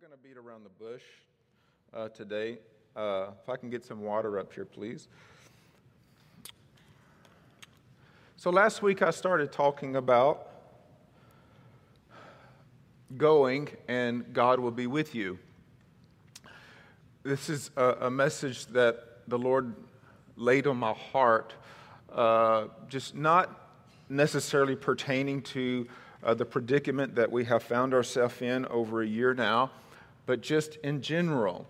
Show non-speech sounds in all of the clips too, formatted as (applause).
not going to beat around the bush uh, today. Uh, if I can get some water up here, please. So, last week I started talking about going and God will be with you. This is a, a message that the Lord laid on my heart, uh, just not necessarily pertaining to uh, the predicament that we have found ourselves in over a year now, but just in general.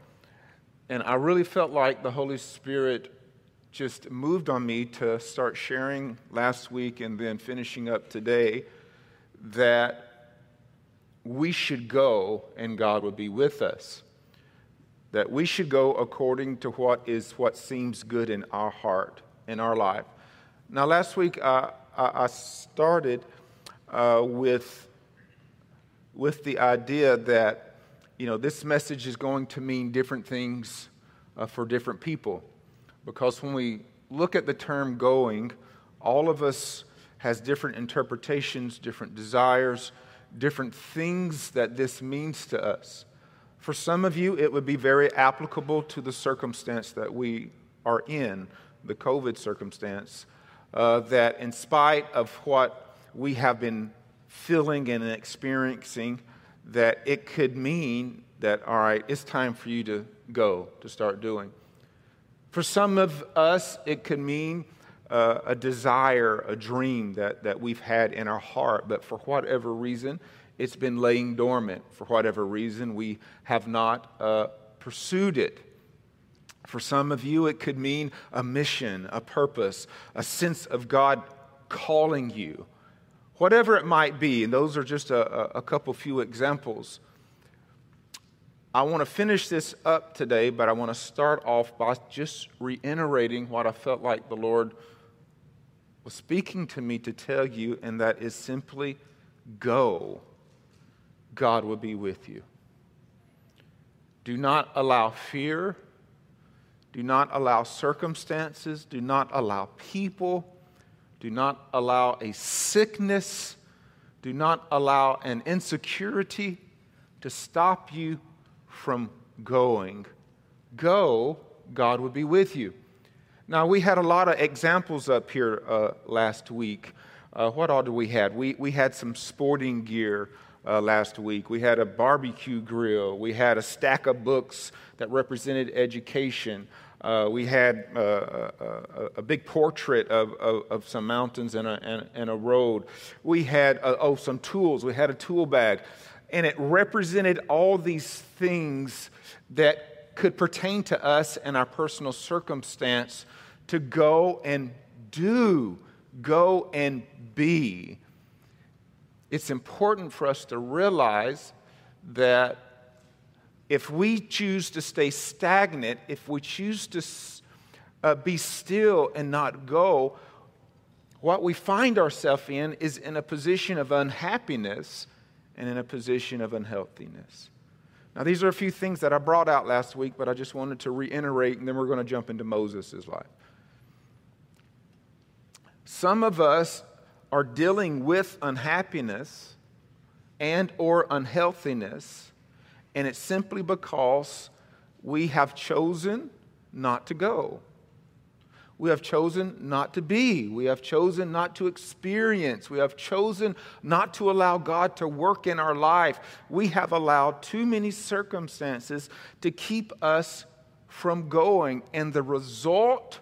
And I really felt like the Holy Spirit just moved on me to start sharing last week and then finishing up today that we should go and God would be with us. That we should go according to what is what seems good in our heart, in our life. Now, last week uh, I started uh, with, with the idea that, you know, this message is going to mean different things uh, for different people. Because when we look at the term going, all of us has different interpretations, different desires, different things that this means to us. For some of you, it would be very applicable to the circumstance that we are in, the COVID circumstance, uh, that in spite of what we have been feeling and experiencing that it could mean that, all right, it's time for you to go, to start doing. For some of us, it could mean uh, a desire, a dream that, that we've had in our heart, but for whatever reason, it's been laying dormant. For whatever reason, we have not uh, pursued it. For some of you, it could mean a mission, a purpose, a sense of God calling you whatever it might be, and those are just a, a couple few examples. I want to finish this up today, but I want to start off by just reiterating what I felt like the Lord was speaking to me to tell you, and that is simply go. God will be with you. Do not allow fear. Do not allow circumstances. Do not allow people do not allow a sickness. Do not allow an insecurity to stop you from going. Go, God will be with you. Now, we had a lot of examples up here uh, last week. Uh, what all did we have? We, we had some sporting gear uh, last week. We had a barbecue grill. We had a stack of books that represented education. Uh, we had uh, a, uh, uh, a, big portrait of, of, of some mountains and a, and, and, a road. We had, uh, oh, some tools. We had a tool bag. And it represented all these things that could pertain to us and our personal circumstance to go and do, go and be. It's important for us to realize that if we choose to stay stagnant, if we choose to uh, be still and not go, what we find ourselves in is in a position of unhappiness and in a position of unhealthiness. Now, these are a few things that I brought out last week, but I just wanted to reiterate, and then we're going to jump into Moses' life. Some of us are dealing with unhappiness and or unhealthiness and it's simply because we have chosen not to go. We have chosen not to be. We have chosen not to experience. We have chosen not to allow God to work in our life. We have allowed too many circumstances to keep us from going, and the result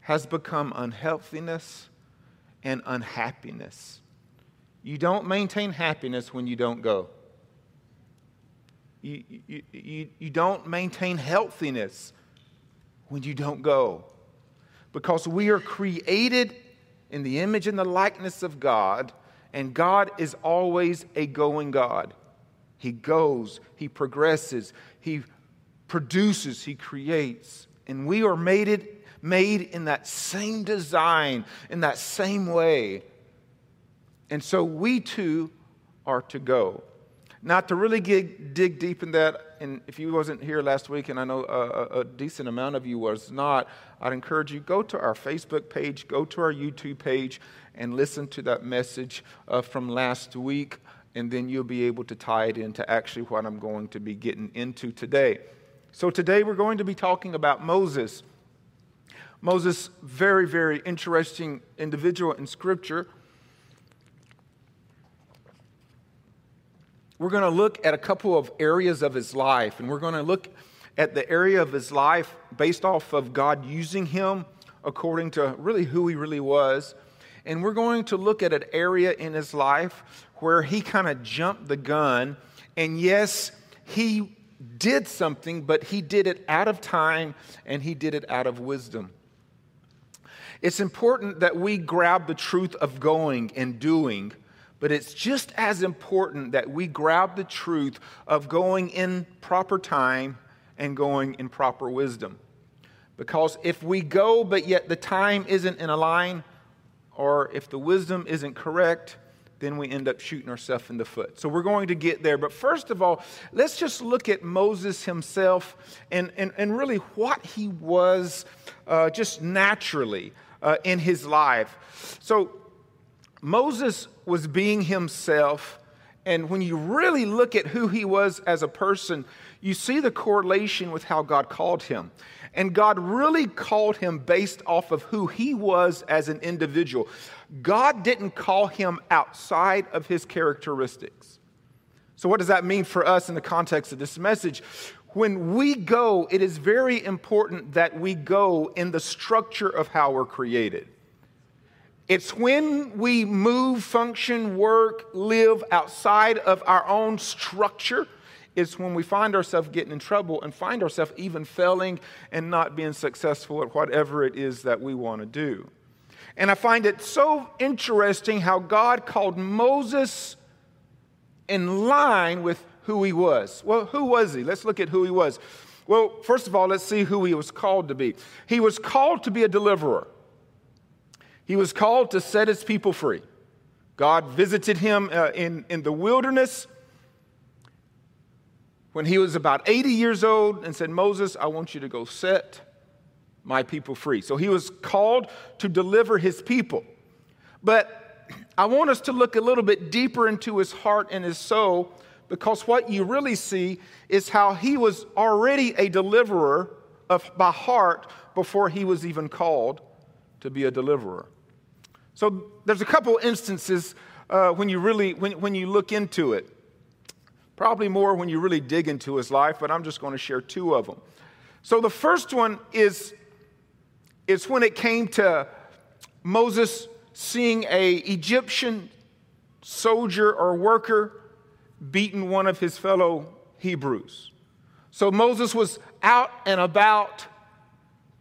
has become unhealthiness and unhappiness. You don't maintain happiness when you don't go. You, you, you, don't maintain healthiness when you don't go. Because we are created in the image and the likeness of God, and God is always a going God. He goes, He progresses, He produces, He creates. And we are made, it, made in that same design, in that same way. And so we too are to go. Now, to really get, dig deep in that, and if you wasn't here last week, and I know a, a, decent amount of you was not, I'd encourage you go to our Facebook page, go to our YouTube page, and listen to that message uh, from last week. and then you'll be able to tie it into actually what I'm going to be getting into today. So, today we're going to be talking about Moses. Moses, very, very interesting individual in Scripture. We're going to look at a couple of areas of his life, and we're going to look at the area of his life based off of God using him according to really who he really was. And we're going to look at an area in his life where he kind of jumped the gun. And yes, he did something, but he did it out of time and he did it out of wisdom. It's important that we grab the truth of going and doing, but it's just as important that we grab the truth of going in proper time and going in proper wisdom. Because if we go, but yet the time isn't in a line, or if the wisdom isn't correct, then we end up shooting ourselves in the foot. So we're going to get there. But first of all, let's just look at Moses himself and, and, and really what he was uh, just naturally uh, in his life. So Moses was being himself. And when you really look at who he was as a person, you see the correlation with how God called him. And God really called him based off of who he was as an individual. God didn't call him outside of his characteristics. So, what does that mean for us in the context of this message? When we go, it is very important that we go in the structure of how we're created. It's when we move, function, work, live outside of our own structure It's when we find ourselves getting in trouble and find ourselves even failing and not being successful at whatever it is that we want to do. And I find it so interesting how God called Moses in line with who he was. Well, who was he? Let's look at who he was. Well, first of all, let's see who he was called to be. He was called to be a deliverer, he was called to set his people free. God visited him uh, in, in the wilderness when he was about 80 years old and said, Moses, I want you to go set my people free. So he was called to deliver his people. But I want us to look a little bit deeper into his heart and his soul because what you really see is how he was already a deliverer of, by heart before he was even called to be a deliverer. So there's a couple instances uh, when you really when, when you look into it. Probably more when you really dig into his life, but I'm just going to share two of them. So the first one is, is when it came to Moses seeing a Egyptian soldier or worker beating one of his fellow Hebrews. So Moses was out and about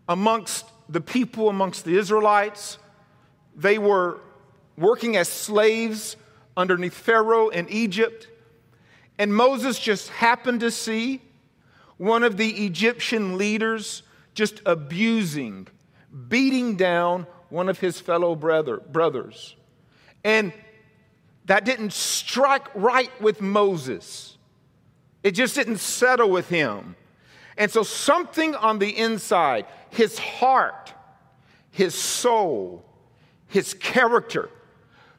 amongst the people, amongst the Israelites. They were working as slaves underneath Pharaoh in Egypt. And Moses just happened to see one of the Egyptian leaders just abusing, beating down one of his fellow brother, brothers. And that didn't strike right with Moses. It just didn't settle with him. And so, something on the inside, his heart, his soul, his character,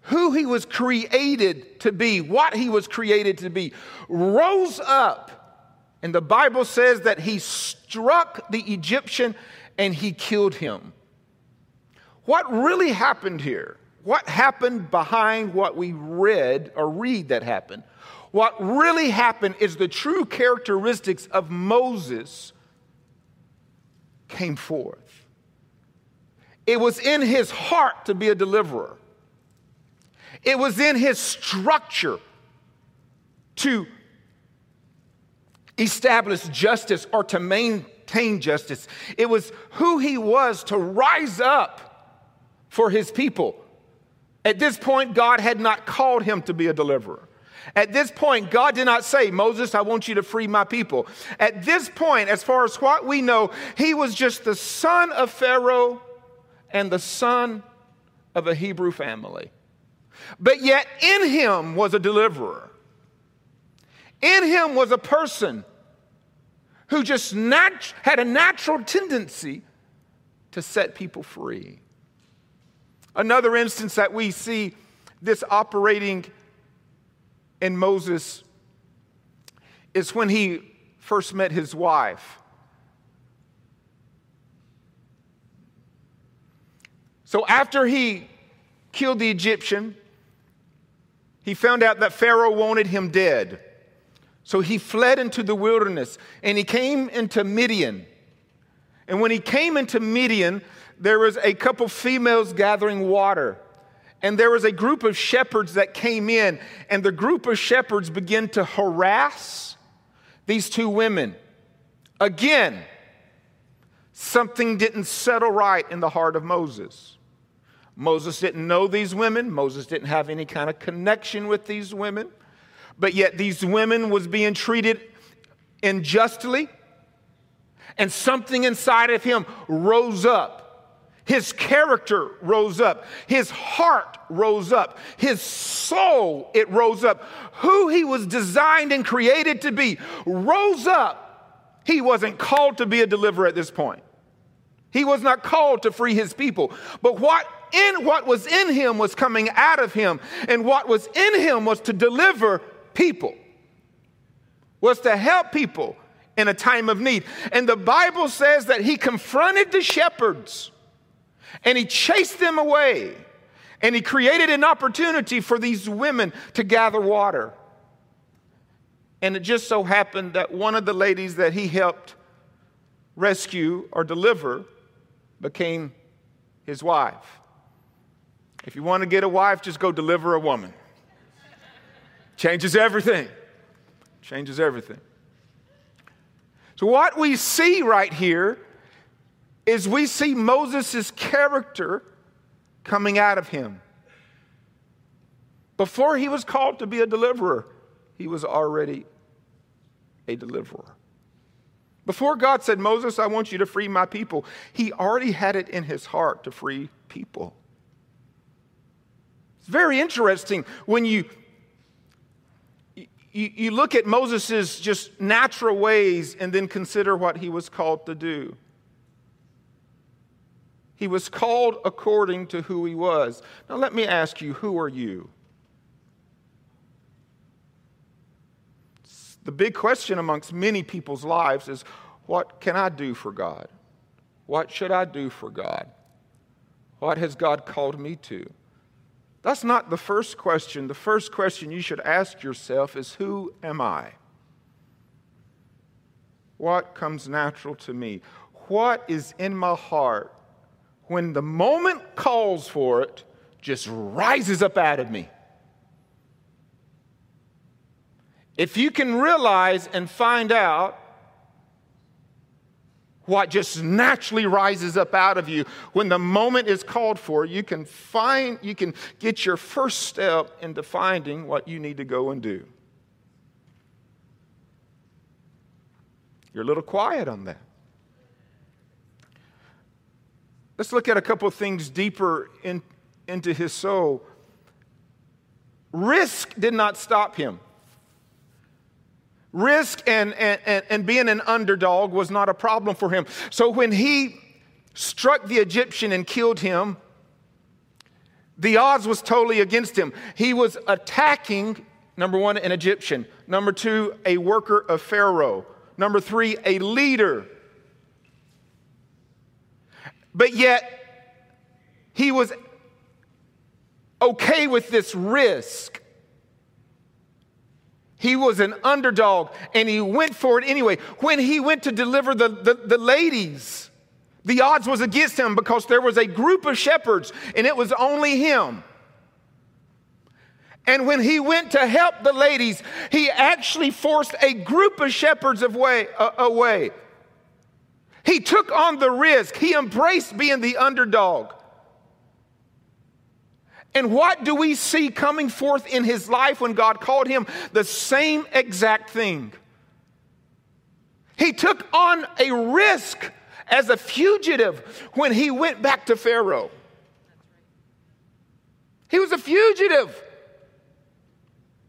who he was created to be, what he was created to be, rose up. And the Bible says that he struck the Egyptian and he killed him. What really happened here? What happened behind what we read or read that happened? What really happened is the true characteristics of Moses came forth. It was in his heart to be a deliverer. It was in his structure to establish justice or to maintain justice. It was who he was to rise up for his people. At this point, God had not called him to be a deliverer. At this point, God did not say, Moses, I want you to free my people. At this point, as far as what we know, he was just the son of Pharaoh and the son of a Hebrew family. But yet in him was a deliverer. In him was a person who just nat- had a natural tendency to set people free. Another instance that we see this operating in Moses is when he first met his wife. So after he killed the Egyptian, he found out that Pharaoh wanted him dead. So he fled into the wilderness and he came into Midian. And when he came into Midian, there was a couple females gathering water. And there was a group of shepherds that came in, and the group of shepherds began to harass these two women. Again, something didn't settle right in the heart of Moses. Moses didn't know these women. Moses didn't have any kind of connection with these women. But yet these women was being treated unjustly. And something inside of him rose up. His character rose up. His heart rose up. His soul, it rose up. Who he was designed and created to be rose up. He wasn't called to be a deliverer at this point. He was not called to free his people. But what in what was in him was coming out of him, and what was in him was to deliver people, was to help people in a time of need. And the Bible says that he confronted the shepherds and he chased them away. And he created an opportunity for these women to gather water. And it just so happened that one of the ladies that he helped rescue or deliver became his wife. If you want to get a wife, just go deliver a woman. Changes everything. Changes everything. So, what we see right here is we see Moses' character coming out of him. Before he was called to be a deliverer, he was already a deliverer. Before God said, Moses, I want you to free my people, he already had it in his heart to free people. It's very interesting when you, you, you look at Moses' just natural ways and then consider what he was called to do. He was called according to who he was. Now, let me ask you who are you? The big question amongst many people's lives is what can I do for God? What should I do for God? What has God called me to? That's not the first question. The first question you should ask yourself is Who am I? What comes natural to me? What is in my heart when the moment calls for it just rises up out of me? If you can realize and find out what just naturally rises up out of you when the moment is called for you can find you can get your first step into finding what you need to go and do you're a little quiet on that let's look at a couple of things deeper in, into his soul risk did not stop him Risk and, and, and being an underdog was not a problem for him. So when he struck the Egyptian and killed him, the odds was totally against him. He was attacking, number one, an Egyptian. Number two, a worker of Pharaoh. Number three, a leader. But yet, he was okay with this risk. He was an underdog and he went for it anyway. When he went to deliver the, the, the, ladies, the odds was against him because there was a group of shepherds and it was only him. And when he went to help the ladies, he actually forced a group of shepherds away. Away. He took on the risk. He embraced being the underdog. And what do we see coming forth in his life when God called him? The same exact thing. He took on a risk as a fugitive when he went back to Pharaoh. He was a fugitive.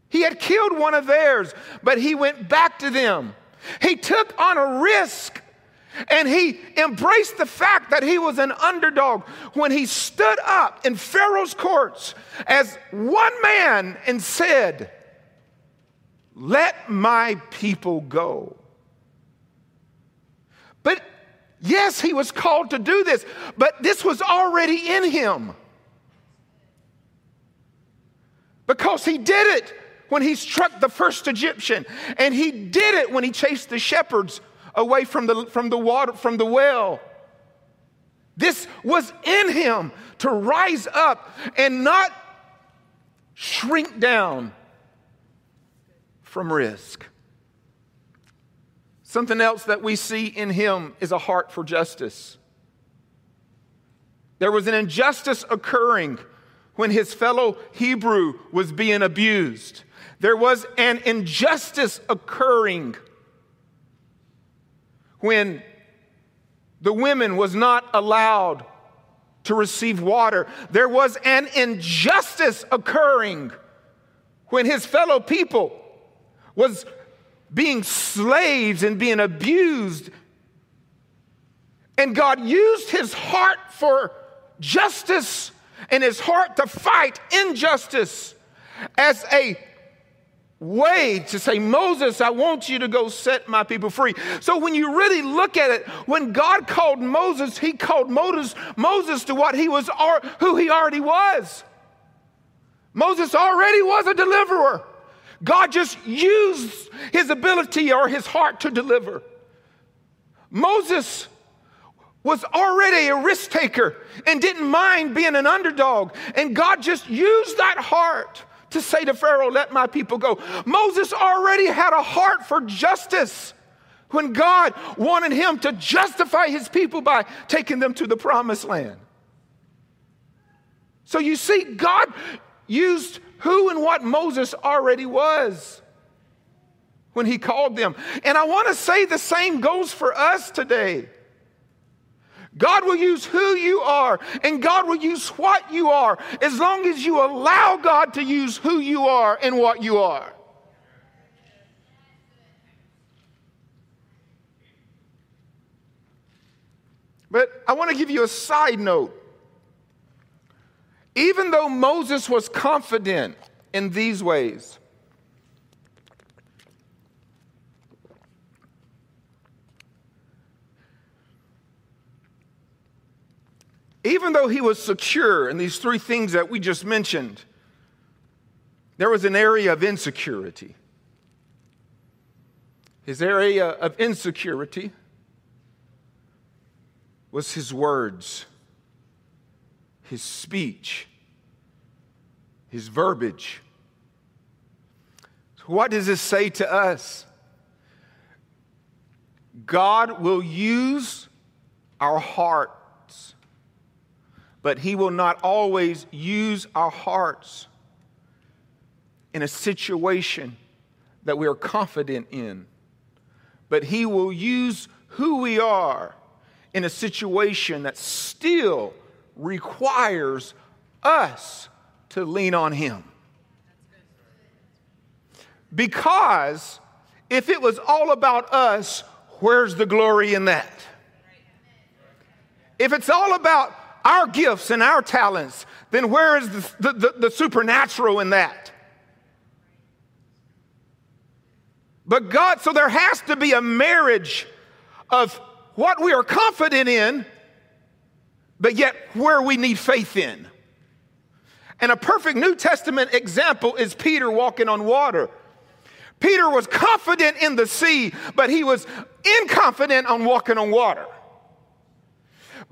He had killed one of theirs, but he went back to them. He took on a risk and he embraced the fact that he was an underdog when he stood up in Pharaoh's courts as one man and said, Let my people go. But yes, he was called to do this, but this was already in him. Because he did it when he struck the first Egyptian, and he did it when he chased the shepherds away from the, from the water, from the well. This was in him to rise up and not shrink down from risk. Something else that we see in him is a heart for justice. There was an injustice occurring when his fellow Hebrew was being abused. There was an injustice occurring when the women was not allowed to receive water. There was an injustice occurring when his fellow people was being slaves and being abused. And God used his heart for justice and his heart to fight injustice as a way to say, Moses, I want you to go set my people free. So when you really look at it, when God called Moses, he called Moses, Moses to what he was, or who he already was. Moses already was a deliverer. God just used his ability or his heart to deliver. Moses was already a risk taker and didn't mind being an underdog. And God just used that heart to say to Pharaoh, Let my people go. Moses already had a heart for justice when God wanted him to justify his people by taking them to the promised land. So you see, God used who and what Moses already was when he called them. And I want to say the same goes for us today. God will use who you are and God will use what you are as long as you allow God to use who you are and what you are. But I want to give you a side note. Even though Moses was confident in these ways, even though he was secure in these three things that we just mentioned, there was an area of insecurity. His area of insecurity was his words his speech, his verbiage. What does this say to us? God will use our hearts, but He will not always use our hearts in a situation that we are confident in, but He will use who we are in a situation that still requires us to lean on Him. Because if it was all about us, where's the glory in that? If it's all about our gifts and our talents, then where is the, the, the, the supernatural in that? But God, so there has to be a marriage of what we are confident in but yet where we need faith in. And a perfect New Testament example is Peter walking on water. Peter was confident in the sea, but he was inconfident on walking on water.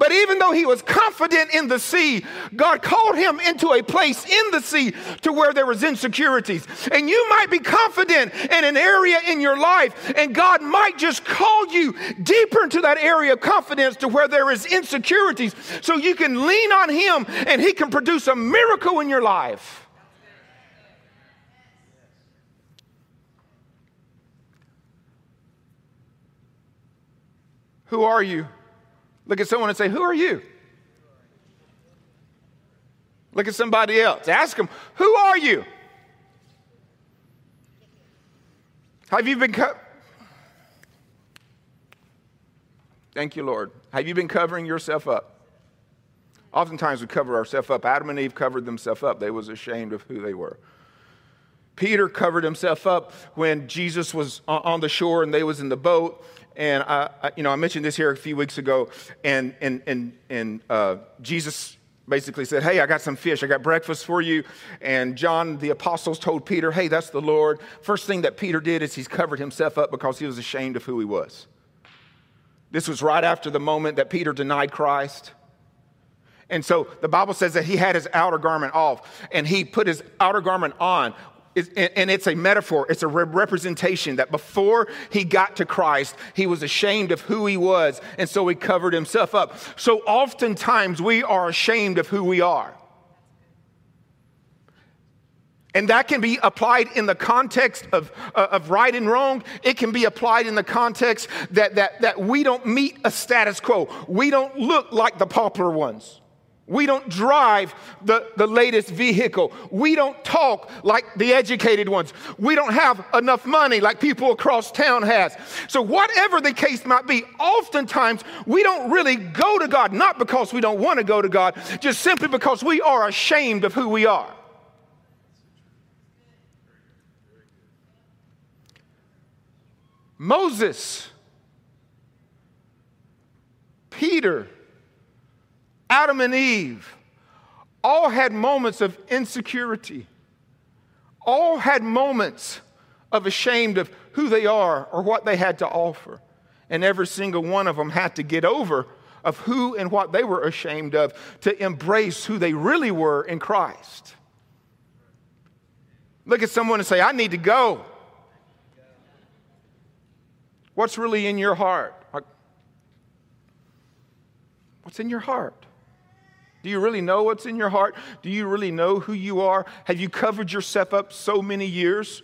But even though he was confident in the sea, God called him into a place in the sea to where there was insecurities. And you might be confident in an area in your life, and God might just call you deeper into that area of confidence to where there is insecurities so you can lean on him and he can produce a miracle in your life. Who are you? Look at someone and say, Who are you? Look at somebody else. Ask them, Who are you? Have you been cut? Thank you, Lord. Have you been covering yourself up? Oftentimes we cover ourselves up. Adam and Eve covered themselves up. They was ashamed of who they were. Peter covered himself up when Jesus was on the shore and they was in the boat. And I, I you know, I mentioned this here a few weeks ago, and and and and uh, Jesus basically said, Hey, I got some fish. I got breakfast for you. And John, the apostles, told Peter, Hey, that's the Lord. First thing that Peter did is he's covered himself up because he was ashamed of who he was. This was right after the moment that Peter denied Christ. And so the Bible says that he had his outer garment off and he put his outer garment on. And it's a metaphor, it's a representation that before he got to Christ, he was ashamed of who he was, and so he covered himself up. So oftentimes we are ashamed of who we are. And that can be applied in the context of, uh, of right and wrong. It can be applied in the context that, that, that we don't meet a status quo. We don't look like the popular ones. We don't drive the, the latest vehicle. We don't talk like the educated ones. We don't have enough money like people across town has. So whatever the case might be, oftentimes we don't really go to God, not because we don't want to go to God, just simply because we are ashamed of who we are. Moses, Peter, Adam and Eve all had moments of insecurity, all had moments of ashamed of who they are or what they had to offer. And every single one of them had to get over of who and what they were ashamed of to embrace who they really were in Christ. Look at someone and say, I need to go. What's really in your heart? What's in your heart? Do you really know what's in your heart? Do you really know who you are? Have you covered yourself up so many years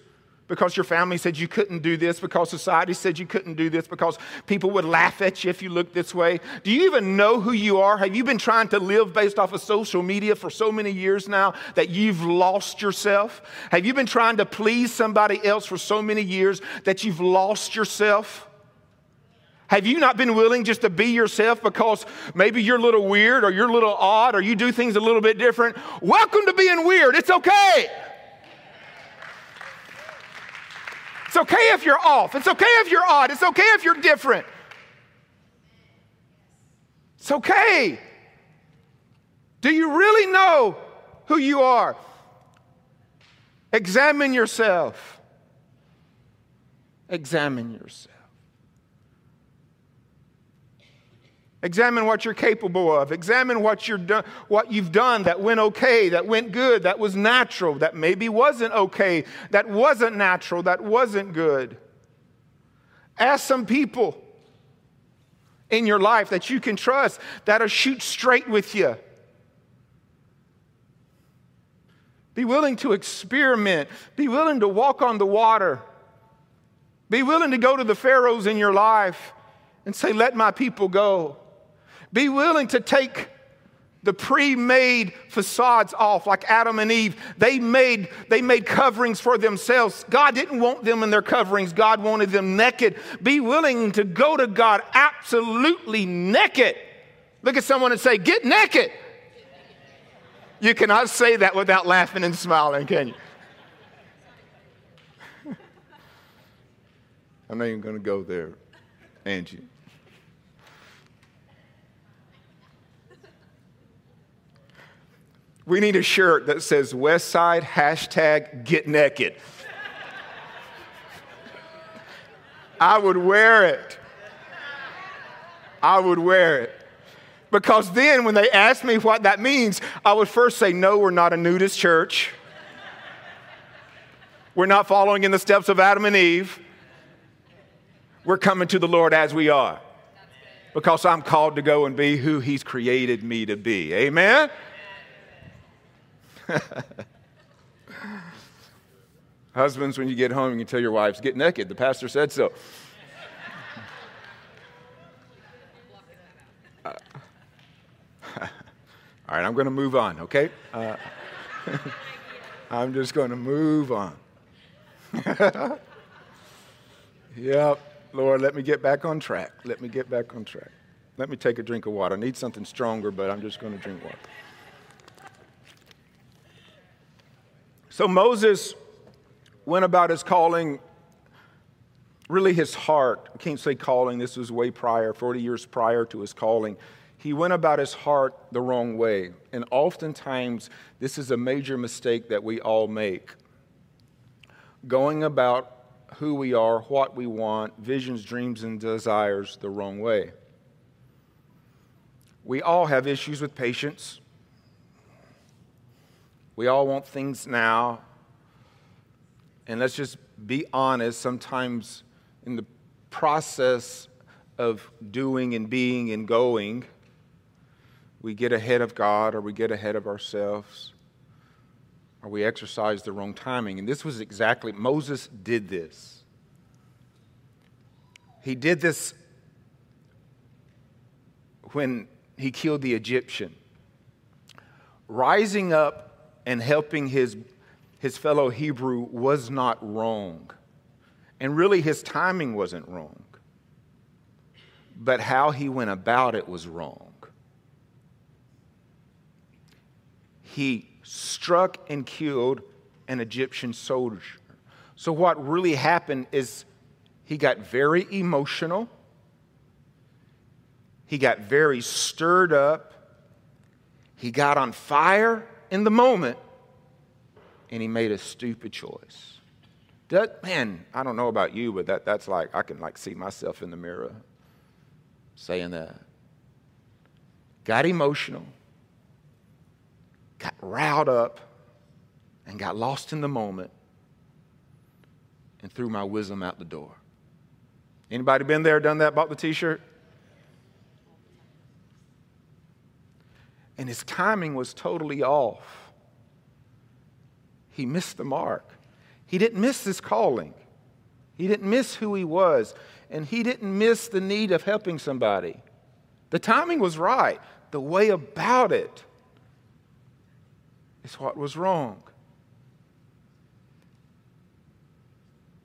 because your family said you couldn't do this, because society said you couldn't do this, because people would laugh at you if you looked this way? Do you even know who you are? Have you been trying to live based off of social media for so many years now that you've lost yourself? Have you been trying to please somebody else for so many years that you've lost yourself? Have you not been willing just to be yourself because maybe you're a little weird or you're a little odd or you do things a little bit different? Welcome to being weird. It's okay. It's okay if you're off. It's okay if you're odd. It's okay if you're different. It's okay. Do you really know who you are? Examine yourself. Examine yourself. Examine what you're capable of. Examine what, you're do- what you've done that went okay, that went good, that was natural, that maybe wasn't okay, that wasn't natural, that wasn't good. Ask some people in your life that you can trust that'll shoot straight with you. Be willing to experiment. Be willing to walk on the water. Be willing to go to the Pharaohs in your life and say, Let my people go. Be willing to take the pre-made facades off like adam and eve. They made they made coverings for themselves. God didn't want them in their coverings. God wanted them naked. Be willing to go to god absolutely naked. Look at someone and say get naked. You cannot say that without laughing and smiling can you? (laughs) I'm not even going to go there angie We need a shirt that says West Side hashtag get naked. I would wear it. I would wear it. Because then, when they ask me what that means, I would first say, No, we're not a nudist church. We're not following in the steps of Adam and Eve. We're coming to the Lord as we are. Because I'm called to go and be who He's created me to be. Amen? (laughs) Husbands, when you get home, you can tell your wives, get naked. The pastor said so. Uh, (laughs) all right, I'm going to move on, okay? Uh, (laughs) I'm just going to move on. yep, Lord, let me get back on track. Let me get back on track. Let me take a drink of water. I need something stronger, but I'm just going to drink water. So Moses went about his calling, really his heart. I can't say calling, this was way prior, 40 years prior to his calling. He went about his heart the wrong way. And oftentimes, this is a major mistake that we all make. Going about who we are, what we want, visions, dreams, and desires the wrong way. We all have issues with patience. We all want things now. And let's just be honest, sometimes in the process of doing and being and going, we get ahead of God or we get ahead of ourselves or we exercise the wrong timing. And this was exactly, Moses did this. He did this when he killed the Egyptian. Rising up and helping his, his fellow Hebrew was not wrong. And really, his timing wasn't wrong. But how he went about it was wrong. He struck and killed an Egyptian soldier. So, what really happened is he got very emotional, he got very stirred up, he got on fire in the moment, and he made a stupid choice. That, man, I don't know about you, but that, that's like, I can like see myself in the mirror saying that. Got emotional, got riled up, and got lost in the moment, and threw my wisdom out the door. Anybody been there, done that, bought the t-shirt? And his timing was totally off. He missed the mark. He didn't miss his calling. He didn't miss who he was. And he didn't miss the need of helping somebody. The timing was right. The way about it is what was wrong.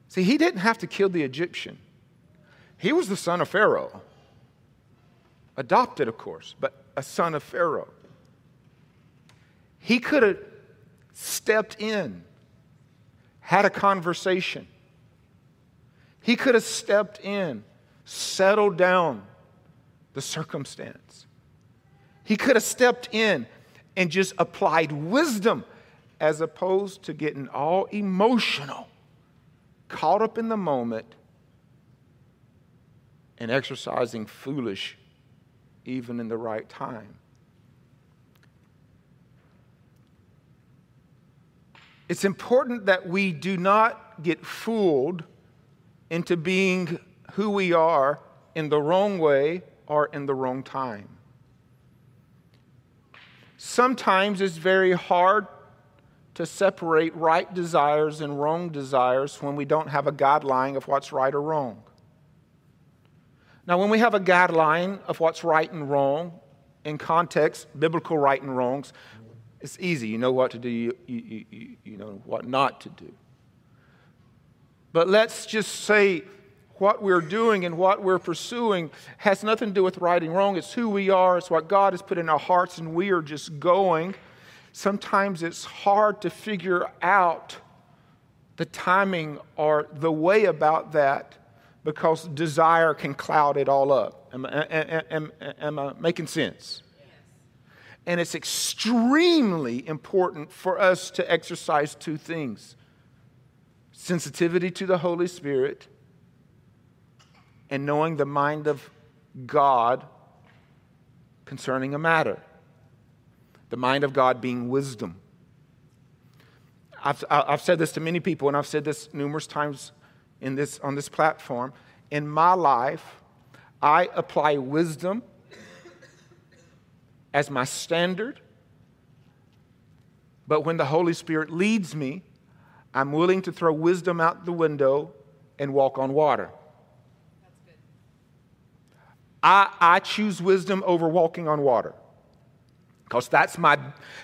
See, he didn't have to kill the Egyptian. He was the son of Pharaoh. Adopted, of course, but a son of Pharaoh. He could have stepped in, had a conversation. He could have stepped in, settled down the circumstance. He could have stepped in and just applied wisdom as opposed to getting all emotional, caught up in the moment and exercising foolish even in the right time. It's important that we do not get fooled into being who we are in the wrong way or in the wrong time. Sometimes it's very hard to separate right desires and wrong desires when we don't have a guideline of what's right or wrong. Now, when we have a guideline of what's right and wrong in context, biblical right and wrongs, it's easy. You know what to do, you, you, you, you know what not to do. But let's just say what we're doing and what we're pursuing has nothing to do with right and wrong. It's who we are, it's what God has put in our hearts, and we are just going. Sometimes it's hard to figure out the timing or the way about that because desire can cloud it all up. Am, am, am, am I making sense? And it's extremely important for us to exercise two things sensitivity to the Holy Spirit and knowing the mind of God concerning a matter. The mind of God being wisdom. I've, I've said this to many people, and I've said this numerous times in this, on this platform. In my life, I apply wisdom as my standard. But when the Holy Spirit leads me, I'm willing to throw wisdom out the window and walk on water. I, I choose wisdom over walking on water because that's my,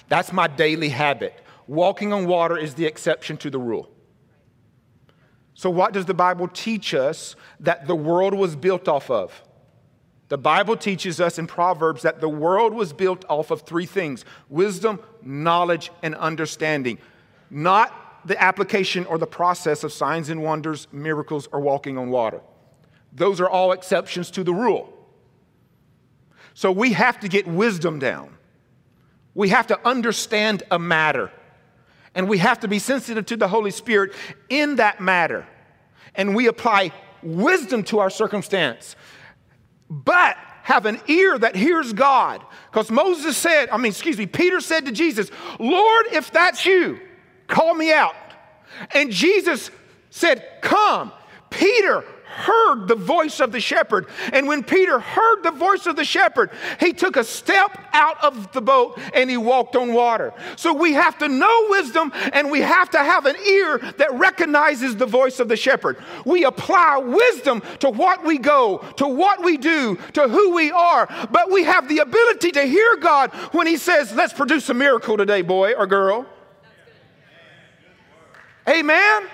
that's my daily habit. Walking on water is the exception to the rule. So, what does the Bible teach us that the world was built off of? The Bible teaches us in Proverbs that the world was built off of three things wisdom, knowledge, and understanding. Not the application or the process of signs and wonders, miracles, or walking on water. Those are all exceptions to the rule. So we have to get wisdom down. We have to understand a matter. And we have to be sensitive to the Holy Spirit in that matter. And we apply wisdom to our circumstance. But have an ear that hears God. Because Moses said, I mean, excuse me, Peter said to Jesus, Lord, if that's you, call me out. And Jesus said, Come. Peter heard the voice of the shepherd. And when Peter heard the voice of the shepherd, he took a step out of the boat and he walked on water. So we have to know wisdom and we have to have an ear that recognizes the voice of the shepherd. We apply wisdom to what we go, to what we do, to who we are, but we have the ability to hear God when he says, Let's produce a miracle today, boy or girl. Amen.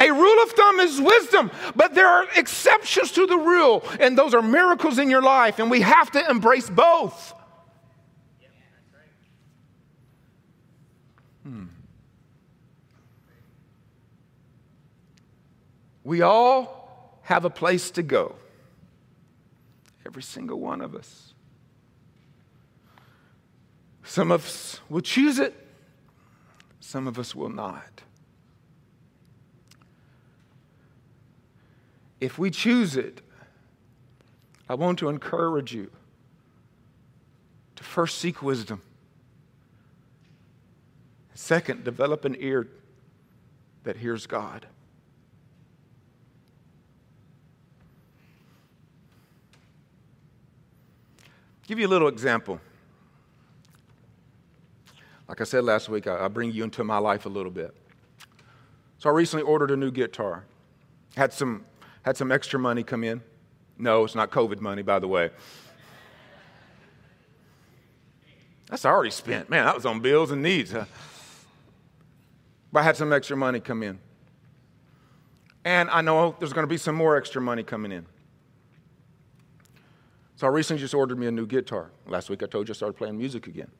A rule of thumb is wisdom, but there are exceptions to the rule, and those are miracles in your life, and we have to embrace both. Hmm. We all have a place to go, every single one of us. Some of us will choose it, some of us will not. If we choose it, I want to encourage you to first seek wisdom. Second, develop an ear that hears God. Give you a little example. Like I said last week, I, I bring you into my life a little bit. So I recently ordered a new guitar. Had some had some extra money come in. No, it's not COVID money, by the way. That's already spent. Man, that was on bills and needs. Huh? But I had some extra money come in. And I know there's going to be some more extra money coming in. So I recently just ordered me a new guitar. Last week I told you I started playing music again.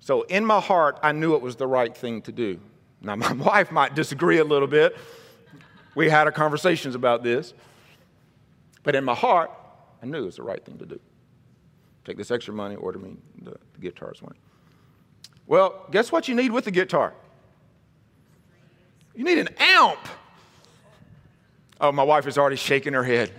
So in my heart, I knew it was the right thing to do. Now, (laughs) my wife might disagree a little bit. We had our conversations about this. But in my heart, I knew it was the right thing to do. Take this extra money, order me the, the guitar's one. Well, guess what you need with the guitar? You need an amp. Oh, my wife is already shaking her head.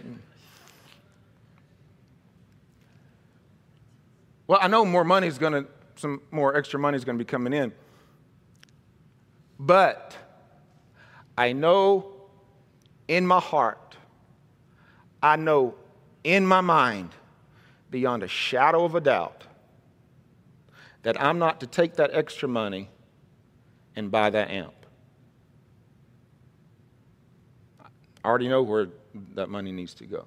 Well, I know more money is going to, some more extra money is going to be coming in. But I know in my heart, I know in my mind, beyond a shadow of a doubt, that I'm not to take that extra money and buy that amp. I already know where that money needs to go.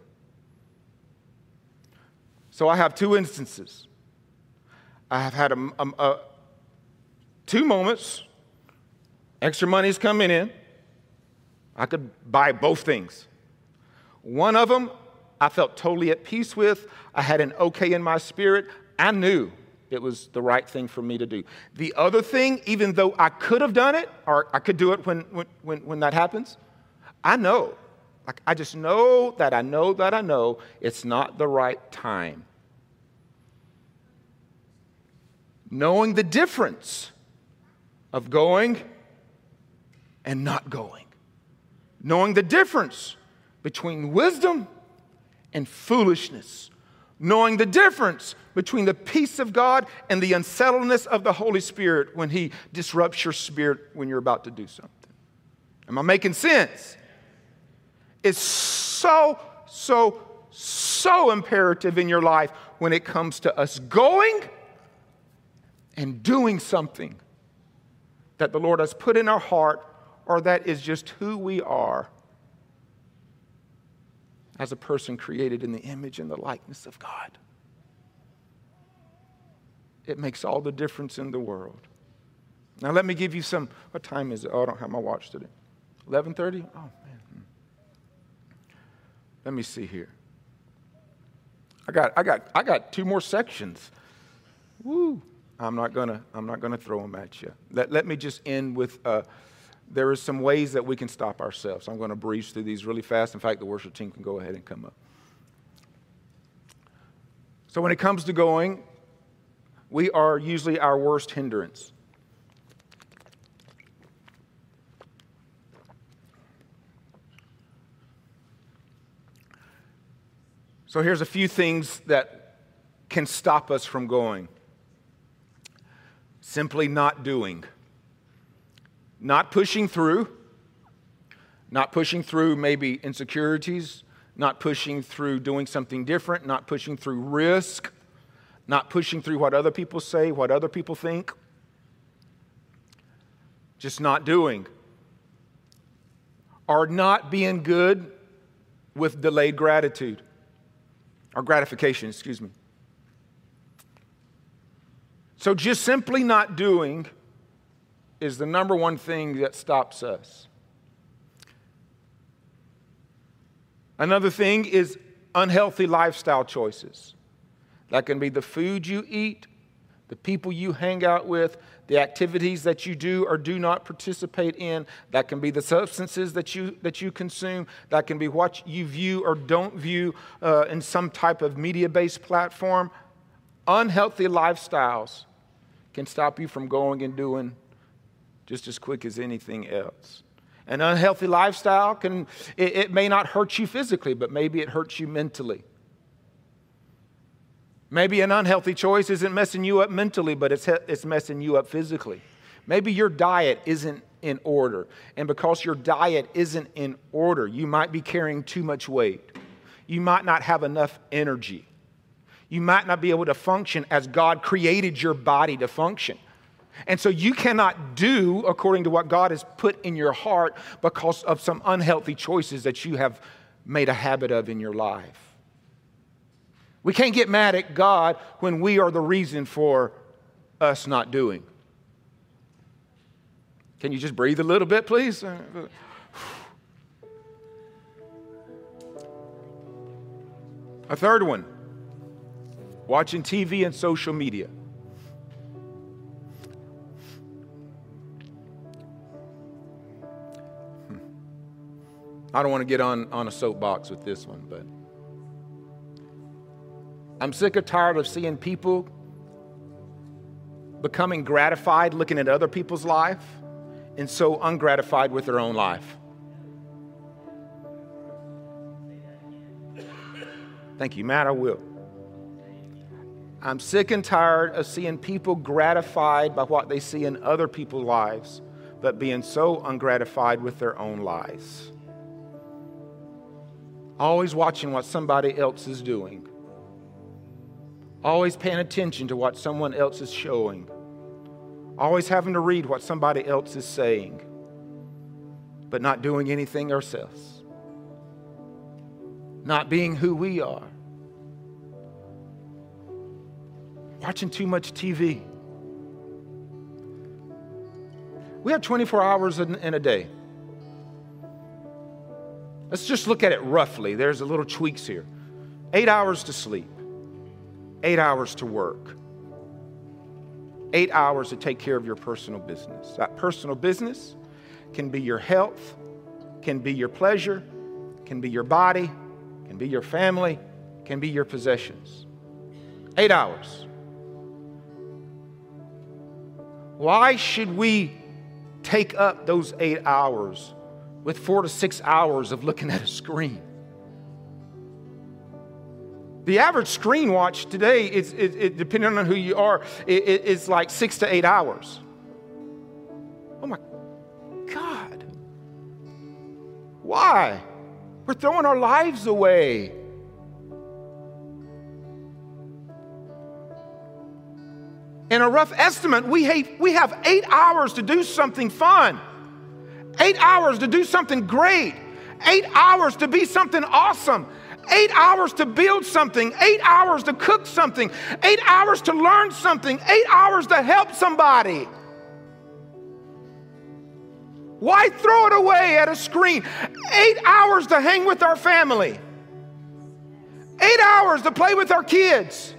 So I have two instances. I have had a, a, a, two moments. Extra money is coming in. I could buy both things. One of them I felt totally at peace with. I had an okay in my spirit. I knew it was the right thing for me to do. The other thing, even though I could have done it, or I could do it when, when, when that happens, I know. Like, I just know that I know that I know it's not the right time. Knowing the difference of going and not going knowing the difference between wisdom and foolishness, knowing the difference between the peace of God and the unsettledness of the Holy Spirit when He disrupts your spirit when you're about to do something. Am I making sense? It's so, so, so imperative in your life when it comes to us going and doing something that the Lord has put in our heart or that is just who we are as a person created in the image and the likeness of God. It makes all the difference in the world. Now let me give you some what time is it? Oh, I don't have my watch today. 11:30? Oh man. Hmm. Let me see here. I got I got I got two more sections. Woo. I'm not gonna, I'm not gonna throw them at you. Let, let me just end with uh, there are some ways that we can stop ourselves. I'm going to breeze through these really fast. In fact, the worship team can go ahead and come up. So, when it comes to going, we are usually our worst hindrance. So, here's a few things that can stop us from going simply not doing. Not pushing through, not pushing through maybe insecurities, not pushing through doing something different, not pushing through risk, not pushing through what other people say, what other people think. Just not doing. Or not being good with delayed gratitude or gratification, excuse me. So just simply not doing is the number one thing that stops us. Another thing is unhealthy lifestyle choices. That can be the food you eat, the people you hang out with, the activities that you do or do not participate in. That can be the substances that you, that you consume. That can be what you view or don't view uh, in some type of media based platform. Unhealthy lifestyles can stop you from going and doing just as quick as anything else. An unhealthy lifestyle can, it, it, may not hurt you physically, but maybe it hurts you mentally. Maybe an unhealthy choice isn't messing you up mentally, but it's, it's messing you up physically. Maybe your diet isn't in order. And because your diet isn't in order, you might be carrying too much weight. You might not have enough energy. You might not be able to function as God created your body to function. And so you cannot do according to what God has put in your heart because of some unhealthy choices that you have made a habit of in your life. We can't get mad at God when we are the reason for us not doing. Can you just breathe a little bit, please? A third one watching TV and social media. I don't want to get on, on a soapbox with this one, but I'm sick or tired of seeing people becoming gratified looking at other people's life and so ungratified with their own life. Thank you, Matt. I will. I'm sick and tired of seeing people gratified by what they see in other people's lives, but being so ungratified with their own lives always watching what somebody else is doing, always paying attention to what someone else is showing, always having to read what somebody else is saying, but not doing anything ourselves, not being who we are, watching too much TV. We have 24 hours in, in a day. Let's just look at it roughly. There's a little tweaks here. Eight hours to sleep, eight hours to work, eight hours to take care of your personal business. That personal business can be your health, can be your pleasure, can be your body, can be your family, can be your possessions. Eight hours. Why should we take up those eight hours with four to six hours of looking at a screen. The average screen watch today, is, it, it, depending on who you are, it, it's like six to eight hours. Oh my God. Why? We're throwing our lives away. In a rough estimate, we we have eight hours to do something fun. Eight hours to do something great. Eight hours to be something awesome. Eight hours to build something. Eight hours to cook something. Eight hours to learn something. Eight hours to help somebody. Why throw it away at a screen? Eight hours to hang with our family. Eight hours to play with our kids.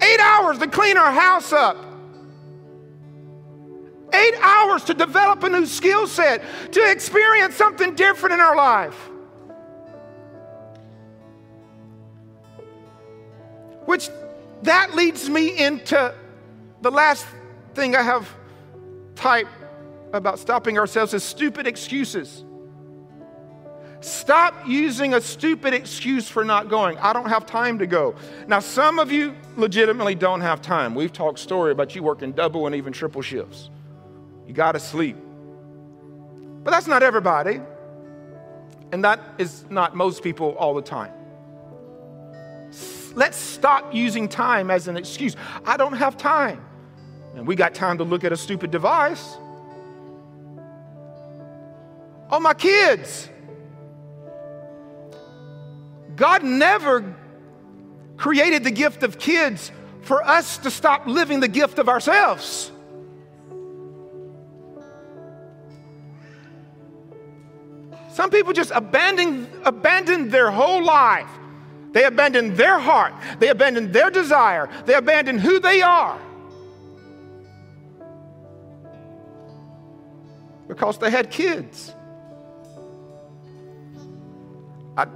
Eight hours to clean our house up. Eight hours to develop a new skill set, to experience something different in our life. Which that leads me into the last thing I have typed about stopping ourselves is stupid excuses. Stop using a stupid excuse for not going. I don't have time to go. Now, some of you legitimately don't have time. We've talked story about you working double and even triple shifts. You got to sleep. But that's not everybody. And that is not most people all the time. Let's stop using time as an excuse. I don't have time. And we got time to look at a stupid device. Oh, my kids. God never created the gift of kids for us to stop living the gift of ourselves. Some people just abandon, abandon their whole life. They abandon their heart. They abandon their desire. They abandon who they are. Because they had kids. I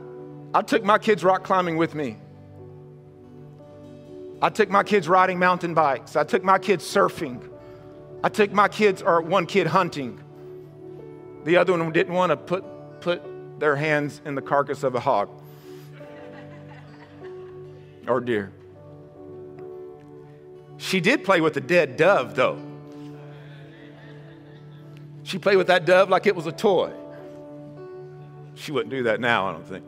I took my kids rock climbing with me. I took my kids riding mountain bikes. I took my kids surfing. I took my kids, or one kid hunting. The other one didn't want to put, put their hands in the carcass of a hog or deer. She did play with a dead dove, though. She played with that dove like it was a toy. She wouldn't do that now, I don't think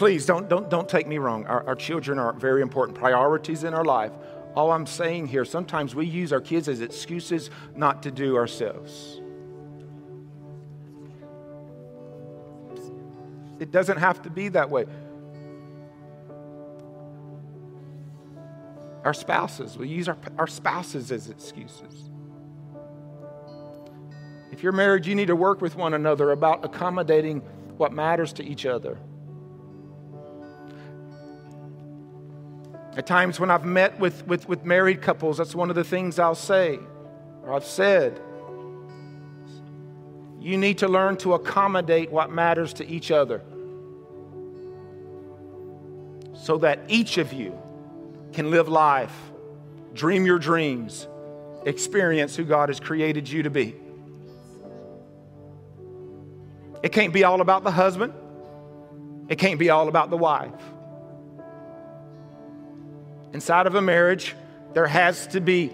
please don't, don't, don't take me wrong. Our, our children are very important priorities in our life. All I'm saying here, sometimes we use our kids as excuses not to do ourselves. It doesn't have to be that way. Our spouses, we use our, our spouses as excuses. If you're married, you need to work with one another about accommodating what matters to each other. At times when I've met with, with, with married couples, that's one of the things I'll say, or I've said. You need to learn to accommodate what matters to each other so that each of you can live life, dream your dreams, experience who God has created you to be. It can't be all about the husband, it can't be all about the wife inside of a marriage, there has to be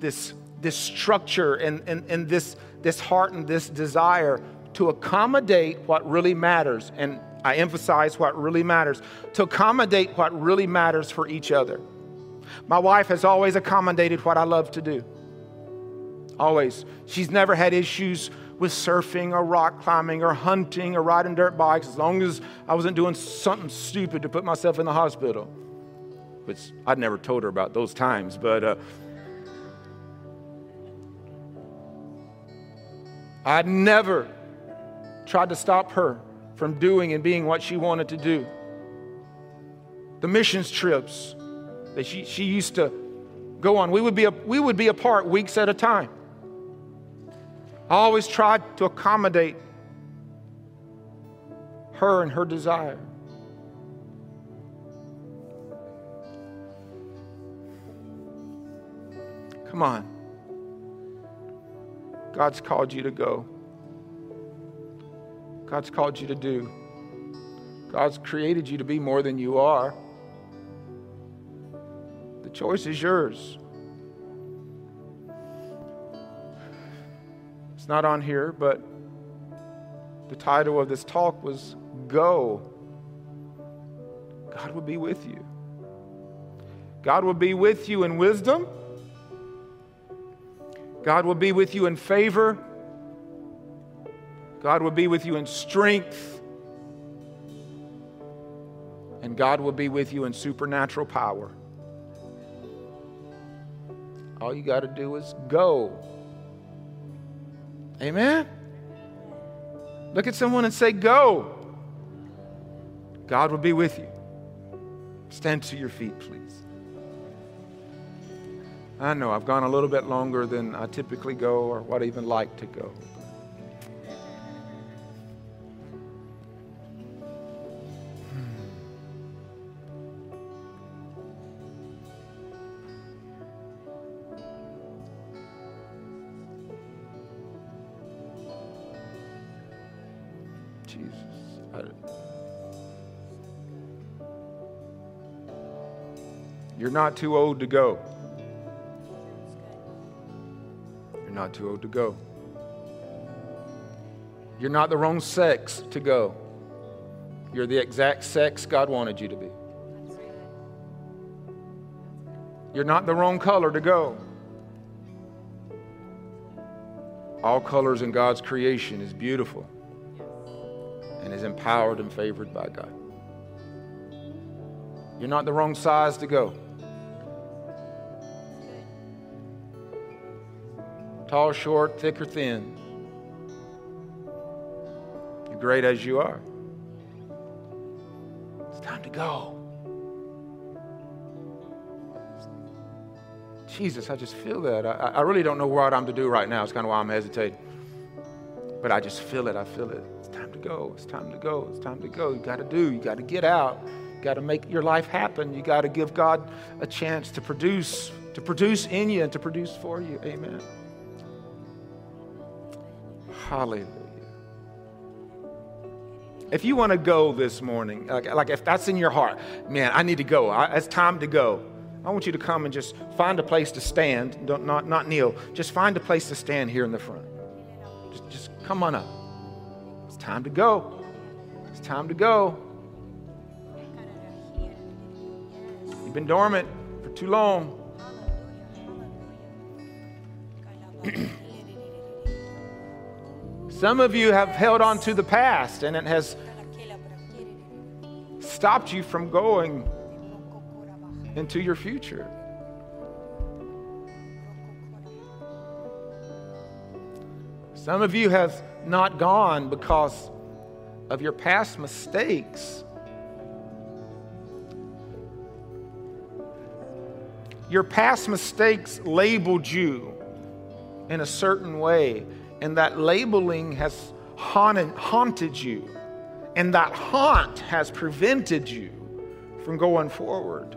this, this structure and, and, and this, this heart and this desire to accommodate what really matters. And I emphasize what really matters, to accommodate what really matters for each other. My wife has always accommodated what I love to do. Always. She's never had issues with surfing or rock climbing or hunting or riding dirt bikes as long as I wasn't doing something stupid to put myself in the hospital. Which I'd never told her about those times, but uh, I'd never tried to stop her from doing and being what she wanted to do. The missions trips that she, she used to go on, we would, be a, we would be apart weeks at a time. I always tried to accommodate her and her desire. Come on. God's called you to go. God's called you to do. God's created you to be more than you are. The choice is yours. It's not on here, but the title of this talk was Go. God will be with you. God will be with you in wisdom. God will be with you in favor. God will be with you in strength. And God will be with you in supernatural power. All you got to do is go. Amen? Look at someone and say, Go. God will be with you. Stand to your feet, please. I know I've gone a little bit longer than I typically go or what I even like to go. Not too old to go. You're not too old to go. You're not the wrong sex to go. You're the exact sex God wanted you to be. You're not the wrong color to go. All colors in God's creation is beautiful and is empowered and favored by God. You're not the wrong size to go. Tall, short, thick, or thin. You're great as you are. It's time to go. Jesus, I just feel that. I, I really don't know what I'm to do right now. It's kind of why I'm hesitating. But I just feel it. I feel it. It's time to go. It's time to go. It's time to go. You got to do. You got to get out. You got to make your life happen. You got to give God a chance to produce, to produce in you and to produce for you. Amen. Hallelujah. If you want to go this morning, like, like if that's in your heart, man, I need to go. I, it's time to go. I want you to come and just find a place to stand. Don't, not, not kneel. Just find a place to stand here in the front. Just, just come on up. It's time to go. It's time to go. You've been dormant for too long. (clears throat) Some of you have held on to the past and it has stopped you from going into your future. Some of you have not gone because of your past mistakes. Your past mistakes labeled you in a certain way, and that labeling has haunted, haunted you, and that haunt has prevented you from going forward.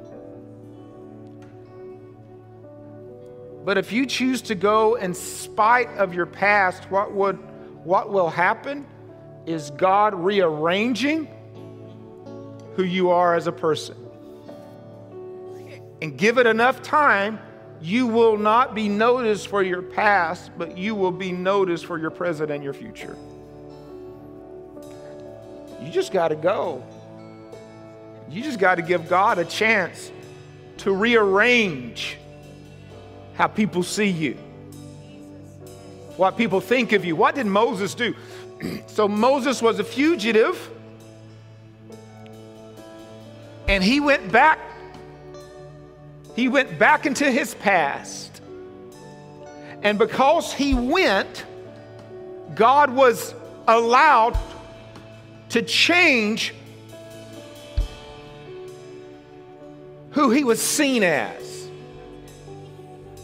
But if you choose to go in spite of your past, what, would, what will happen is God rearranging who you are as a person. And give it enough time, you will not be noticed for your past, but you will be noticed for your present and your future. You just got to go. You just got to give God a chance to rearrange how people see you, what people think of you. What did Moses do? (clears throat) so Moses was a fugitive, and he went back. He went back into his past. And because he went, God was allowed to change who he was seen as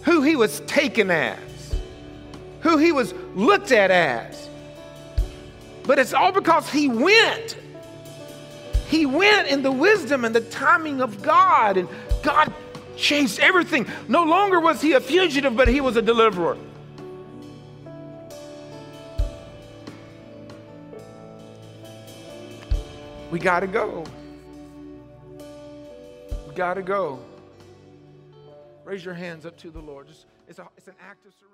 who he was taken as, who he was looked at as. But it's all because he went. He went in the wisdom and the timing of God, and God changed everything. No longer was he a fugitive, but he was a deliverer. We got to go. We got to go. Raise your hands up to the Lord. Just, it's, a, it's an act of surrender.